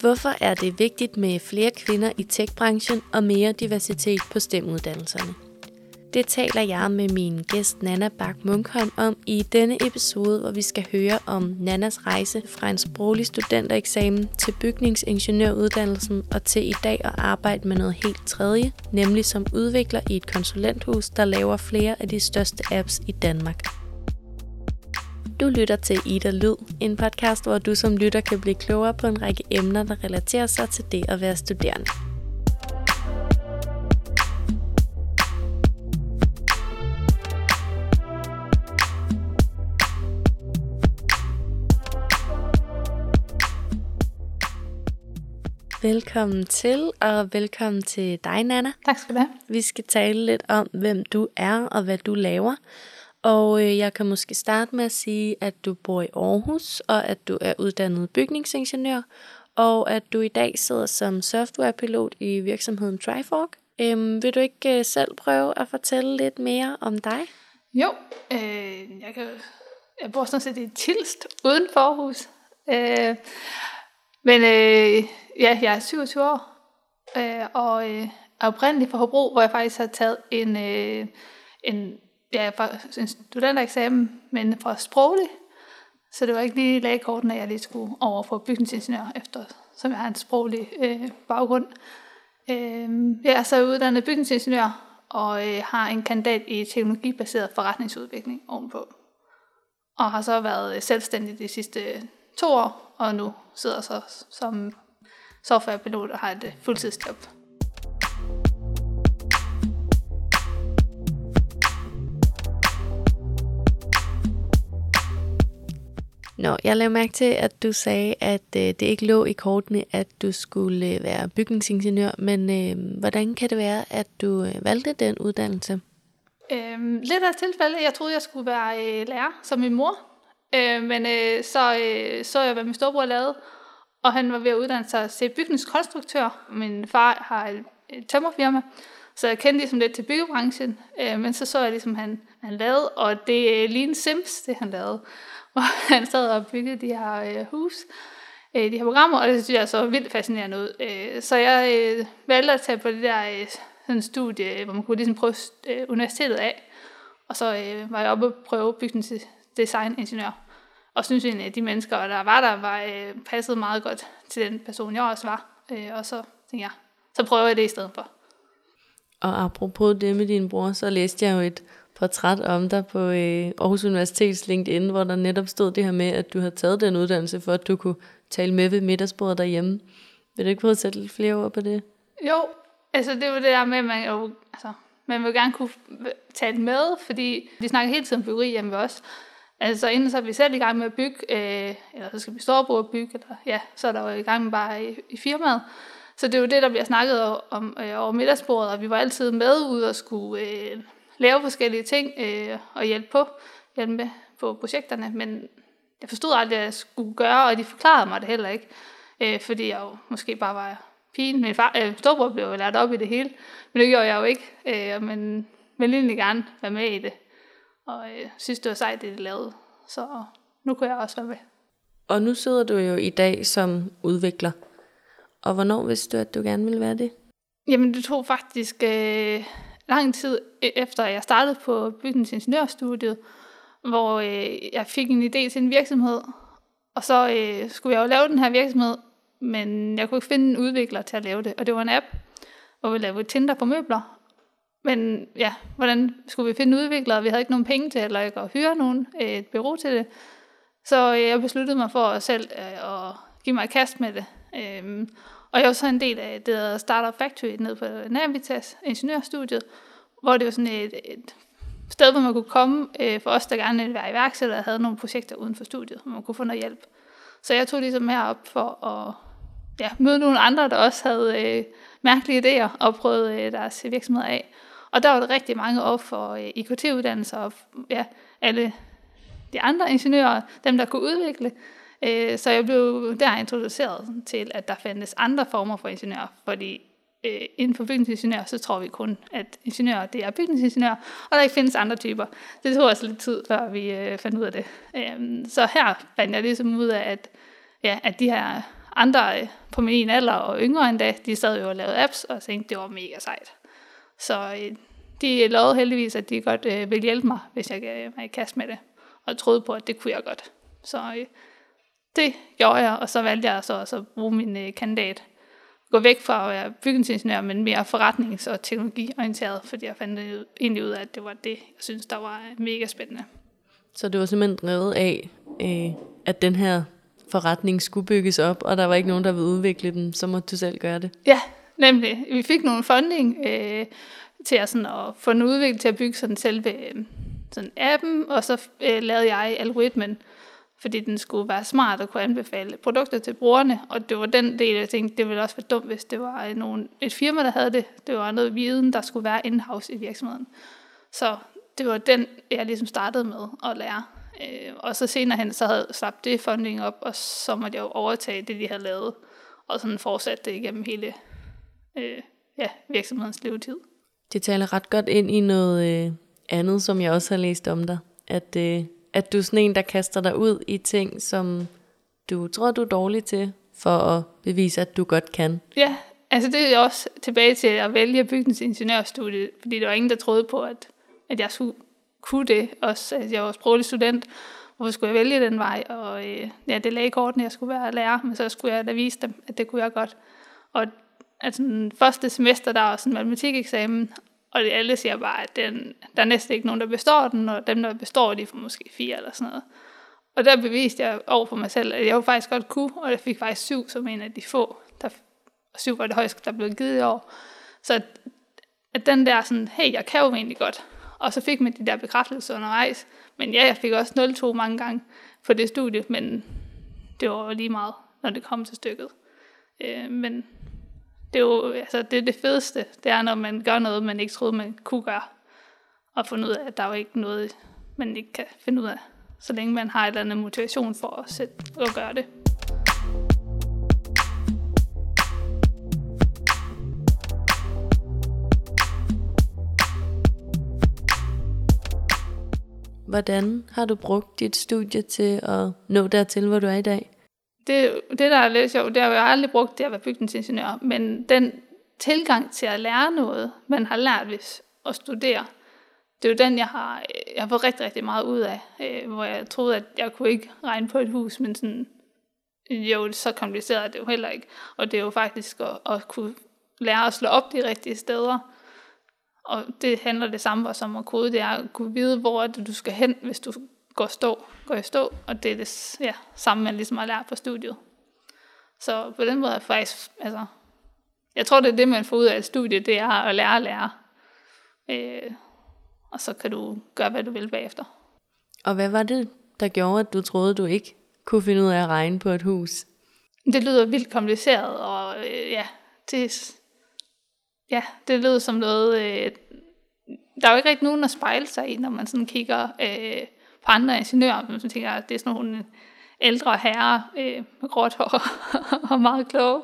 Hvorfor er det vigtigt med flere kvinder i tech-branchen og mere diversitet på STEM-uddannelserne? Det taler jeg med min gæst Nana Bak Munkholm om i denne episode, hvor vi skal høre om Nannas rejse fra en sproglig studentereksamen til bygningsingeniøruddannelsen og til i dag at arbejde med noget helt tredje, nemlig som udvikler i et konsulenthus, der laver flere af de største apps i Danmark. Du lytter til Ida Lyd, en podcast, hvor du som lytter kan blive klogere på en række emner, der relaterer sig til det at være studerende. Velkommen til, og velkommen til dig, Nana. Tak skal du have. Vi skal tale lidt om, hvem du er og hvad du laver. Og øh, jeg kan måske starte med at sige, at du bor i Aarhus, og at du er uddannet bygningsingeniør, og at du i dag sidder som softwarepilot i virksomheden Trifork. Øhm, vil du ikke øh, selv prøve at fortælle lidt mere om dig? Jo, øh, jeg, kan, jeg bor sådan set i Tilst, uden for Aarhus. Øh, men øh, ja, jeg er 27 år, øh, og øh, er oprindeligt fra Hobro, hvor jeg faktisk har taget en, øh, en, ja, en studentereksamen, men fra sproglig. Så det var ikke lige lagkorten, at jeg lige skulle over på bygningsingeniør, efter, som jeg har en sproglig øh, baggrund. Øh, jeg er så uddannet bygningsingeniør, og øh, har en kandidat i teknologibaseret forretningsudvikling ovenpå. Og har så været øh, selvstændig de sidste øh, to år, og nu sidder så som softwarepilot og har et øh, fuldtidsjob. Nå, jeg lavede mærke til, at du sagde, at øh, det ikke lå i kortene, at du skulle øh, være bygningsingeniør, men øh, hvordan kan det være, at du øh, valgte den uddannelse? Øhm, lidt af tilfælde. Jeg troede, jeg skulle være øh, lærer, som min mor. Øh, men øh, så øh, så jeg, hvad min storebror lavede, og han var ved at uddanne sig til bygningskonstruktør. Min far har et, et tømmerfirma, så jeg kendte ligesom lidt til byggebranchen, øh, men så så jeg ligesom, han, han lavede, og det er lige en Sims, det han lavede, hvor han sad og byggede de her øh, hus, øh, de her programmer, og det synes jeg så vildt fascinerende ud. Øh, så jeg øh, valgte at tage på det der øh, sådan studie, øh, hvor man kunne ligesom prøve øh, universitetet af, og så øh, var jeg oppe og prøve bygningsdesigningeniør. Og synes egentlig, at de mennesker, der var der, var øh, passet meget godt til den person, jeg også var. Øh, og så tænkte jeg, så prøver jeg det i stedet for. Og apropos det med din bror, så læste jeg jo et portræt om dig på øh, Aarhus Universitets LinkedIn, hvor der netop stod det her med, at du havde taget den uddannelse, for at du kunne tale med ved middagsbordet derhjemme. Vil du ikke prøve at sætte lidt flere ord på det? Jo, altså det var det der med, at man jo, altså, man vil gerne kunne tale med, fordi vi snakker hele tiden byggeri hjemme ved os. Altså inden så er vi selv i gang med at bygge, øh, eller så skal vi storebror bygge, eller ja, så er der jo i gang med bare i, i firmaet. Så det er jo det, der bliver snakket om øh, over middagsbordet, og vi var altid med ud og skulle øh, lave forskellige ting øh, og hjælpe på, hjælpe med på projekterne, men jeg forstod aldrig, hvad jeg skulle gøre, og de forklarede mig det heller ikke, øh, fordi jeg jo måske bare var pigen. Min far, øh, storbror blev jo lært op i det hele, men det gjorde jeg jo ikke, øh, men ville egentlig gerne være med i det og øh, synes, det var sejt, det de lavede. Så nu kunne jeg også være med. Og nu sidder du jo i dag som udvikler. Og hvornår vidste du, at du gerne ville være det? Jamen, det tog faktisk øh, lang tid e-, efter, at jeg startede på bygningsingeniørstudiet, hvor øh, jeg fik en idé til en virksomhed. Og så øh, skulle jeg jo lave den her virksomhed, men jeg kunne ikke finde en udvikler til at lave det. Og det var en app, hvor vi lavede Tinder på møbler. Men ja, hvordan skulle vi finde udviklere? Vi havde ikke nogen penge til eller ikke at hyre nogen, øh, et bureau til det. Så øh, jeg besluttede mig for at selv øh, at give mig et kast med det. Øhm, og jeg var så en del af det der Startup Factory nede på Navitas ingeniørstudiet, hvor det var sådan et, et sted, hvor man kunne komme øh, for os, der gerne ville være iværksættere og havde nogle projekter uden for studiet, hvor man kunne få noget hjælp. Så jeg tog ligesom herop for at ja, møde nogle andre, der også havde øh, mærkelige idéer og prøvede øh, deres virksomhed af. Og der var der rigtig mange op for øh, IKT-uddannelser og ja, alle de andre ingeniører, dem der kunne udvikle. Øh, så jeg blev der introduceret til, at der fandtes andre former for ingeniører, fordi øh, inden for bygningsingeniør, så tror vi kun, at ingeniører, det er bygningsingeniør, og der ikke findes andre typer. Det tog også lidt tid, før vi øh, fandt ud af det. Øhm, så her fandt jeg ligesom ud af, at, ja, at de her andre øh, på min alder og yngre endda, de sad jo og lavede apps, og tænkte, det var mega sejt. Så øh, de lovede heldigvis, at de godt øh, ville hjælpe mig, hvis jeg gav øh, mig i kast med det. Og troede på, at det kunne jeg godt. Så øh, det gjorde jeg, og så valgte jeg så også at bruge min øh, kandidat. Gå væk fra at være bygningsingeniør, men mere forretnings- og teknologiorienteret, fordi jeg fandt egentlig ud af, at det var det, jeg synes, der var mega spændende. Så det var simpelthen drevet af, øh, at den her forretning skulle bygges op, og der var ikke nogen, der ville udvikle den, så måtte du selv gøre det. Ja, nemlig. Vi fik nogle funding øh, til at, sådan, at få den udviklet til at bygge sådan selve øh, sådan appen, og så øh, lavede jeg algoritmen, fordi den skulle være smart og kunne anbefale produkter til brugerne, og det var den del, jeg tænkte, det ville også være dumt, hvis det var nogen, et firma, der havde det. Det var noget viden, der skulle være in-house i virksomheden. Så det var den, jeg ligesom startede med at lære. Øh, og så senere hen, så havde slapt det funding op, og så måtte jeg jo overtage det, de havde lavet, og sådan fortsatte det igennem hele øh, ja, virksomhedens levetid. Det taler ret godt ind i noget øh, andet, som jeg også har læst om dig. At, øh, at du er sådan en, der kaster dig ud i ting, som du tror, du er dårlig til, for at bevise, at du godt kan. Ja, altså det er også tilbage til at vælge bygningsingeniørstudiet, fordi der var ingen, der troede på, at, at jeg skulle kunne det. Også, at jeg var sproglig student, hvorfor skulle jeg vælge den vej? Og øh, ja, det lagde kortene, jeg skulle være lærer, men så skulle jeg da vise dem, at det kunne jeg godt. Og altså, den første semester, der var sådan en matematikeksamen, og det, alle siger bare, at den, der er næsten ikke nogen, der består den, og dem, der består, de får måske fire eller sådan noget. Og der beviste jeg over for mig selv, at jeg jo faktisk godt kunne, og jeg fik faktisk syv som en af de få. Der, syv var det højeste, der blev givet i år. Så at, at den der sådan, hey, jeg kan jo egentlig godt. Og så fik man de der bekræftelser undervejs. Men ja, jeg fik også 0-2 mange gange på det studie, men det var lige meget, når det kom til stykket. Øh, men det er jo altså, det, er det fedeste, det er, når man gør noget, man ikke troede, man kunne gøre. Og finde ud af, at der er jo ikke noget, man ikke kan finde ud af, så længe man har et eller andet motivation for at, sætte, at gøre det. Hvordan har du brugt dit studie til at nå dertil, hvor du er i dag? Det, det der er lidt sjovt, det har jeg aldrig brugt det at være bygningsingeniør, men den tilgang til at lære noget, man har lært hvis at studere, det er jo den, jeg har, jeg har fået rigtig, rigtig meget ud af, øh, hvor jeg troede, at jeg kunne ikke regne på et hus, men sådan, jo, så kompliceret er det jo heller ikke. Og det er jo faktisk at, at kunne lære at slå op de rigtige steder, og det handler det samme som at kode, det er at kunne vide, hvor er det, du skal hen, hvis du går, stå, går i stå, og det er det ja, samme, man ligesom har lært på studiet. Så på den måde er faktisk, altså, jeg tror, det er det, man får ud af et studie, det er at lære at lære. Øh, og så kan du gøre, hvad du vil bagefter. Og hvad var det, der gjorde, at du troede, du ikke kunne finde ud af at regne på et hus? Det lyder vildt kompliceret, og øh, ja, det, ja, det lyder som noget... Øh, der er jo ikke rigtig nogen at spejle sig i, når man sådan kigger øh, andre ingeniører, man tænker, at det er sådan nogle ældre herrer øh, med gråt hår og meget kloge,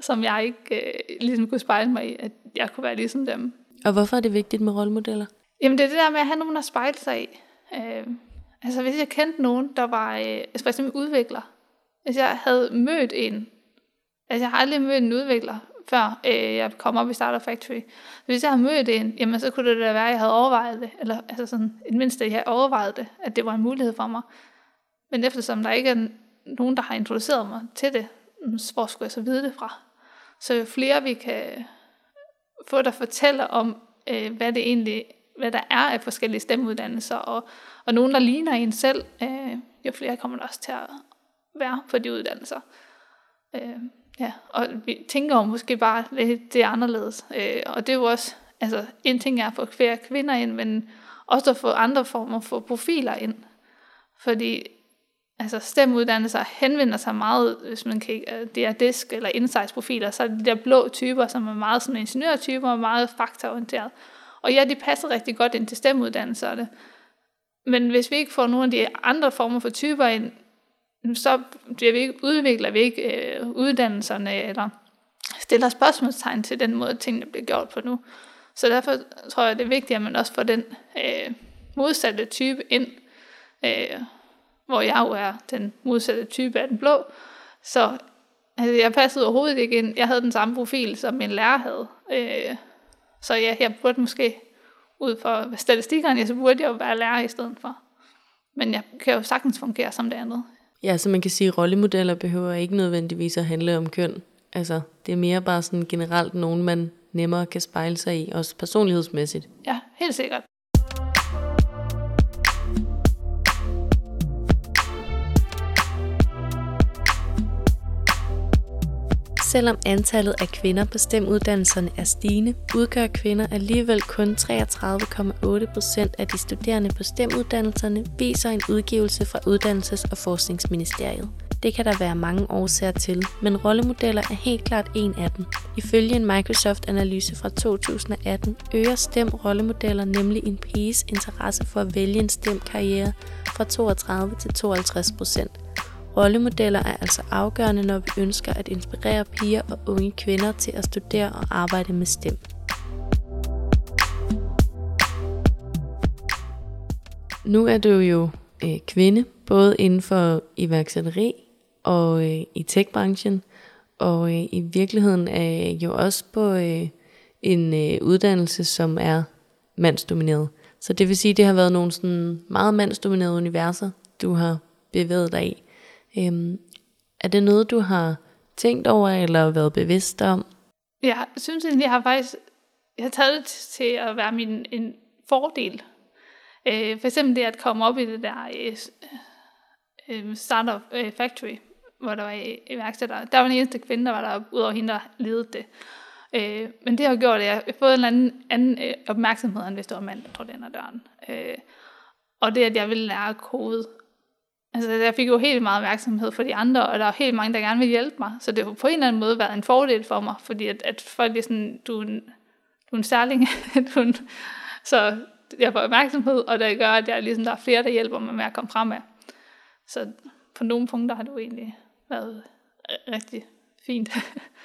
som jeg ikke øh, ligesom kunne spejle mig i, at jeg kunne være ligesom dem. Og hvorfor er det vigtigt med rollemodeller? Jamen det er det der med at have nogen at spejle sig i. Øh, altså hvis jeg kendte nogen, der var øh, altså for eksempel udvikler. Hvis jeg havde mødt en, altså jeg har aldrig mødt en udvikler, før øh, jeg kom op i Startup Factory. Hvis jeg havde mødt en, jamen så kunne det da være, at jeg havde overvejet det, eller altså sådan, i det mindste, jeg havde overvejet det, at det var en mulighed for mig. Men eftersom der ikke er nogen, der har introduceret mig til det, hvor skulle jeg så vide det fra? Så jo flere vi kan få, der fortæller om, øh, hvad det egentlig hvad der er af forskellige stemmeuddannelser, og, og nogen, der ligner en selv, øh, jo flere kommer der også til at være på de uddannelser. Øh, ja, og vi tænker jo måske bare lidt det er anderledes. Øh, og det er jo også, altså en ting er at få flere kvinder ind, men også at få andre former for profiler ind. Fordi altså stemmeuddannelser henvender sig meget, hvis man kigger, øh, det er disk eller insights-profiler, så er det de der blå typer, som er meget sådan ingeniørtyper og meget faktaorienteret. Og ja, de passer rigtig godt ind til stemmeuddannelserne. Men hvis vi ikke får nogle af de andre former for typer ind, så bliver vi ikke, udvikler vi ikke øh, uddannelserne, eller stiller spørgsmålstegn til den måde, tingene bliver gjort på nu. Så derfor tror jeg, det er vigtigt, at man også får den øh, modsatte type ind, øh, hvor jeg jo er den modsatte type af den blå. Så altså, jeg passede overhovedet ikke ind. Jeg havde den samme profil, som min lærer havde. Øh, så ja, jeg burde måske, ud for statistikkerne, så burde jeg jo være lærer i stedet for. Men jeg kan jo sagtens fungere som det andet. Ja, så man kan sige, at rollemodeller behøver ikke nødvendigvis at handle om køn. Altså, det er mere bare sådan generelt nogen, man nemmere kan spejle sig i, også personlighedsmæssigt. Ja, helt sikkert. Selvom antallet af kvinder på STEM-uddannelserne er stigende, udgør kvinder alligevel kun 33,8 procent af de studerende på STEM-uddannelserne, viser en udgivelse fra Uddannelses- og Forskningsministeriet. Det kan der være mange årsager til, men rollemodeller er helt klart en af dem. Ifølge en Microsoft-analyse fra 2018 øger STEM-rollemodeller nemlig en piges interesse for at vælge en STEM-karriere fra 32 til 52 procent. Rollemodeller er altså afgørende, når vi ønsker at inspirere piger og unge kvinder til at studere og arbejde med STEM. Nu er du jo øh, kvinde, både inden for iværksætteri og øh, i techbranchen, og øh, i virkeligheden er jo også på øh, en øh, uddannelse, som er mandsdomineret. Så det vil sige, at det har været nogle sådan meget mandsdominerede universer, du har bevæget dig i. Øhm, er det noget, du har tænkt over eller været bevidst om? Jeg synes egentlig, jeg har faktisk jeg har taget det til at være min en fordel. Øh, for eksempel det at komme op i det der øh, øh startup øh, factory, hvor der var øh, iværksættere. Der var den eneste kvinde, der var der, udover hende, der ledede det. Øh, men det har gjort, at jeg har fået en eller anden, anden øh, opmærksomhed, end hvis det var mand, der trådte ind ad døren. Øh, og det, at jeg ville lære kode. Altså, jeg fik jo helt meget opmærksomhed fra de andre, og der er helt mange, der gerne vil hjælpe mig. Så det har på en eller anden måde været en fordel for mig, fordi at, at folk er sådan, du er en, du er en særling. du er en, så jeg får opmærksomhed, og det gør, at jeg, ligesom, der er flere, der hjælper mig med at komme fremad. Så på nogle punkter har det jo egentlig været rigtig fint.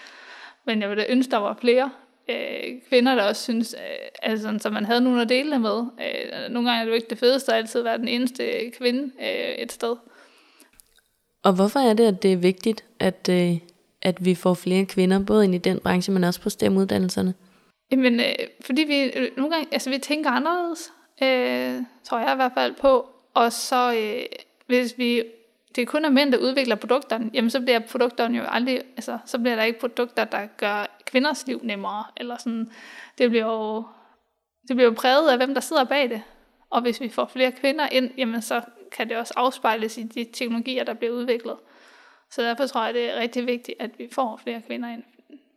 Men jeg ville ønske, der var flere øh, kvinder, der også synes, øh, altså, så man havde nogen at dele det med. Øh, nogle gange er det jo ikke det fedeste at altid være den eneste kvinde øh, et sted. Og hvorfor er det, at det er vigtigt, at, øh, at vi får flere kvinder, både ind i den branche, men også på STEM-uddannelserne? Jamen, øh, fordi vi øh, nogle gange, altså vi tænker anderledes, øh, tror jeg i hvert fald på, og så øh, hvis vi det kun er mænd, der udvikler produkterne, jamen så bliver produkterne jo aldrig, altså så bliver der ikke produkter, der gør kvinders liv nemmere, eller sådan, det bliver jo, det bliver jo præget af, hvem der sidder bag det. Og hvis vi får flere kvinder ind, jamen så kan det også afspejles i de teknologier, der bliver udviklet. Så derfor tror jeg, det er rigtig vigtigt, at vi får flere kvinder ind.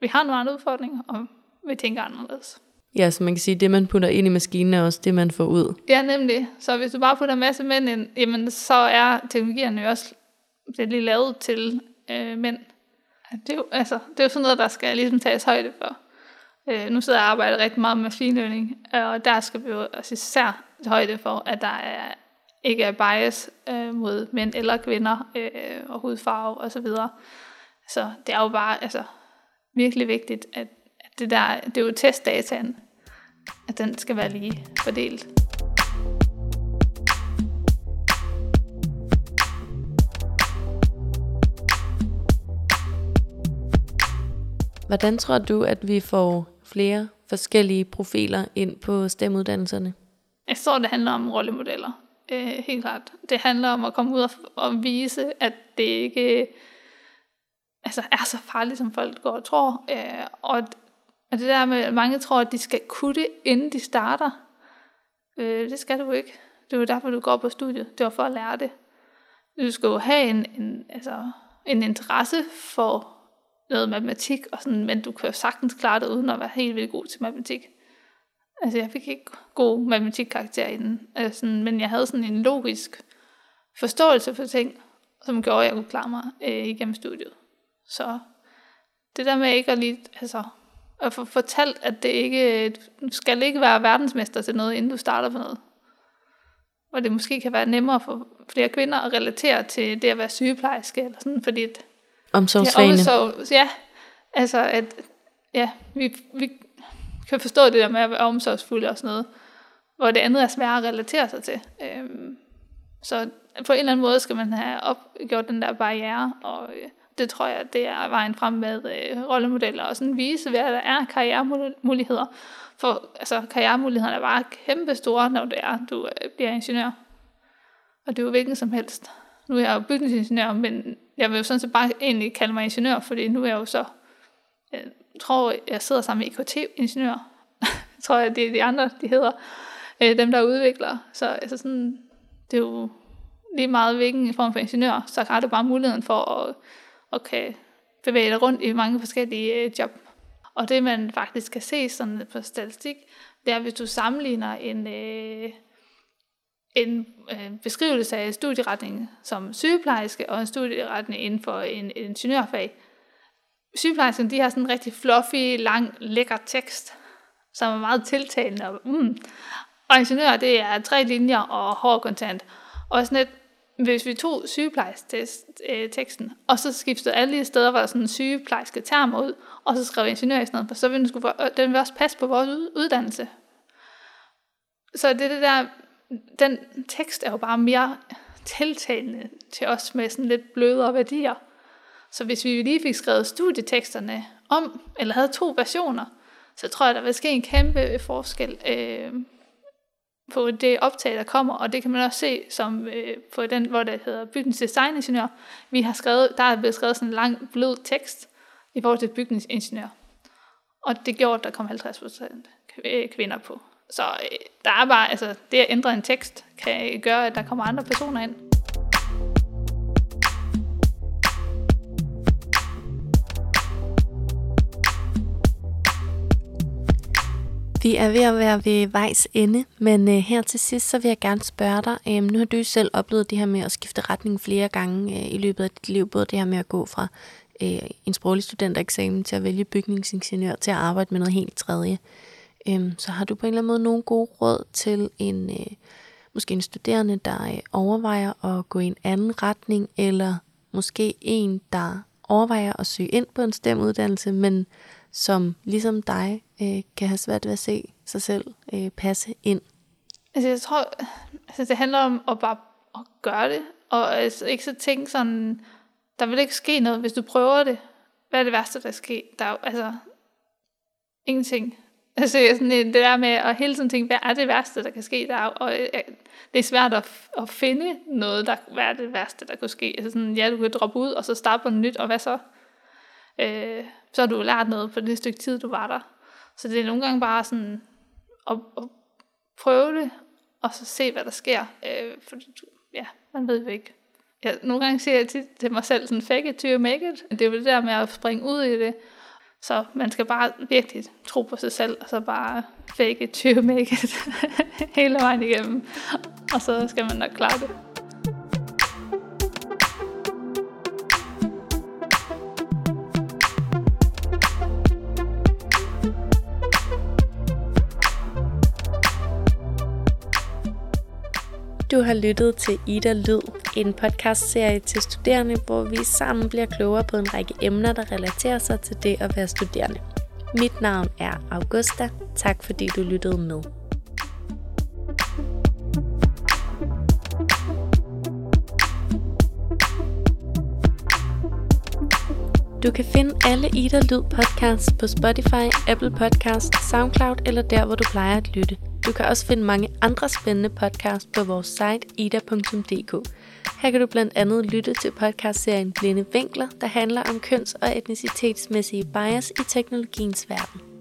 Vi har nogle andre udfordringer, og vi tænker anderledes. Ja, så man kan sige, at det, man putter ind i maskinen, er også det, man får ud. Ja, nemlig. Så hvis du bare putter en masse mænd ind, jamen, så er teknologierne jo også det lige lavet til øh, mænd. Det er, jo, altså, det er jo sådan noget, der skal ligesom tages højde for. Øh, nu sidder jeg og arbejder rigtig meget med finlønning, og der skal vi jo også især højde for, at der er, ikke er bias øh, mod mænd eller kvinder øh, og hudfarve osv. Så, videre. så det er jo bare altså, virkelig vigtigt, at, at det, der, det er jo testdataen, at den skal være lige fordelt. Hvordan tror du, at vi får flere forskellige profiler ind på stemmeuddannelserne? Jeg tror, det handler om rollemodeller. Øh, helt klart. Det handler om at komme ud og, og vise, at det ikke altså, er så farligt, som folk går og tror. Øh, og og det der med, at mange tror, at de skal kunne det, inden de starter. Øh, det skal du ikke. Det er jo derfor, du går på studiet. Det var for at lære det. Du skal jo have en, en, altså, en interesse for noget matematik, og sådan, men du kan jo sagtens klare det, uden at være helt vildt god til matematik. Altså, jeg fik ikke god matematikkarakter inden, øh, den, altså, men jeg havde sådan en logisk forståelse for ting, som gjorde, at jeg kunne klare mig øh, igennem studiet. Så det der med ikke at lige, altså, at få fortalt, at det ikke, du skal ikke være verdensmester til noget, inden du starter på noget. Og det måske kan være nemmere for flere kvinder at relatere til det at være sygeplejerske, eller sådan, fordi omsorgsvane. Ja, Omsorg, ja, altså at ja, vi, vi kan forstå det der med at være omsorgsfulde og sådan noget, hvor det andet er svært at relatere sig til. Øhm, så på en eller anden måde skal man have opgjort den der barriere, og øh, Det tror jeg, det er vejen frem med øh, rollemodeller og sådan vise, hvad der er karrieremuligheder. For altså, karrieremulighederne er bare kæmpe store, når det er, du øh, bliver ingeniør. Og det er jo hvilken som helst. Nu er jeg jo bygningsingeniør, men jeg vil jo sådan set bare egentlig kalde mig ingeniør, fordi nu er jeg jo så, jeg tror, jeg sidder sammen med IKT-ingeniør. jeg tror, jeg, det er de andre, de hedder, øh, dem der udvikler. Så altså sådan, det er jo lige meget hvilken form for ingeniør, så har du bare muligheden for at, at kan bevæge dig rundt i mange forskellige øh, job. Og det man faktisk kan se sådan på statistik, det er, hvis du sammenligner en, øh, en øh, beskrivelse af studieretningen som sygeplejerske og en studieretning inden for en, en ingeniørfag. Sygeplejersken, de har sådan en rigtig fluffy, lang, lækker tekst, som er meget tiltalende. Og, mm. og ingeniør, det er tre linjer og hård kontant. Og sådan et, hvis vi tog sygeplejersteksten, øh, og så skiftede alle de steder, hvor der sådan en sygeplejerske termer ud, og så skrev ingeniør i stedet for, så ville den, skulle, den ville også passe på vores uddannelse. Så det er det der, den tekst er jo bare mere tiltalende til os med sådan lidt blødere værdier. Så hvis vi lige fik skrevet studieteksterne om, eller havde to versioner, så tror jeg, der vil ske en kæmpe forskel øh, på det optag, der kommer, og det kan man også se som øh, på den, hvor det hedder bygningsdesigningeniør. Vi har skrevet, der er blevet skrevet sådan en lang blød tekst i forhold til bygningsingeniør. Og det gjorde, at der kom 50% kvinder på. Så øh, der er bare, altså det at ændre en tekst, kan øh, gøre, at der kommer andre personer ind. Vi er ved at være ved vejs ende, men øh, her til sidst, så vil jeg gerne spørge dig, øh, nu har du selv oplevet det her med at skifte retning flere gange øh, i løbet af dit liv, både det her med at gå fra øh, en sproglig studentereksamen til at vælge bygningsingeniør til at arbejde med noget helt tredje. Øh, Øhm, så har du på en eller anden måde nogle gode råd til en, øh, måske en studerende, der øh, overvejer at gå i en anden retning, eller måske en, der overvejer at søge ind på en stemuddannelse, men som ligesom dig øh, kan have svært ved at se sig selv øh, passe ind? Altså jeg tror, altså, det handler om at bare at gøre det, og altså, ikke så tænke sådan, der vil ikke ske noget, hvis du prøver det. Hvad er det værste, der sker? Der er altså ingenting. Altså sådan, det der med at hele tiden tænke, hvad er det værste, der kan ske? Der og øh, øh, det er svært at, at finde noget, der hvad er det værste, der kunne ske. Altså sådan, ja, du kan droppe ud, og så starte på nyt, og hvad så? Øh, så har du lært noget på det stykke tid, du var der. Så det er nogle gange bare sådan at, at prøve det, og så se, hvad der sker. Øh, for ja, man ved jo ikke. Ja, nogle gange siger jeg til, til mig selv sådan, fake it till you make it. Det er jo det der med at springe ud i det. Så man skal bare virkelig tro på sig selv, og så bare fake it to make it hele vejen igennem. Og så skal man nok klare det. Du har lyttet til Ida Lyd, en podcastserie til studerende, hvor vi sammen bliver klogere på en række emner, der relaterer sig til det at være studerende. Mit navn er Augusta. Tak fordi du lyttede med. Du kan finde alle Ida Lyd podcasts på Spotify, Apple Podcasts, SoundCloud eller der, hvor du plejer at lytte. Du kan også finde mange andre spændende podcasts på vores site ida.dk. Her kan du blandt andet lytte til podcastserien Blinde Vinkler, der handler om køns- og etnicitetsmæssige bias i teknologiens verden.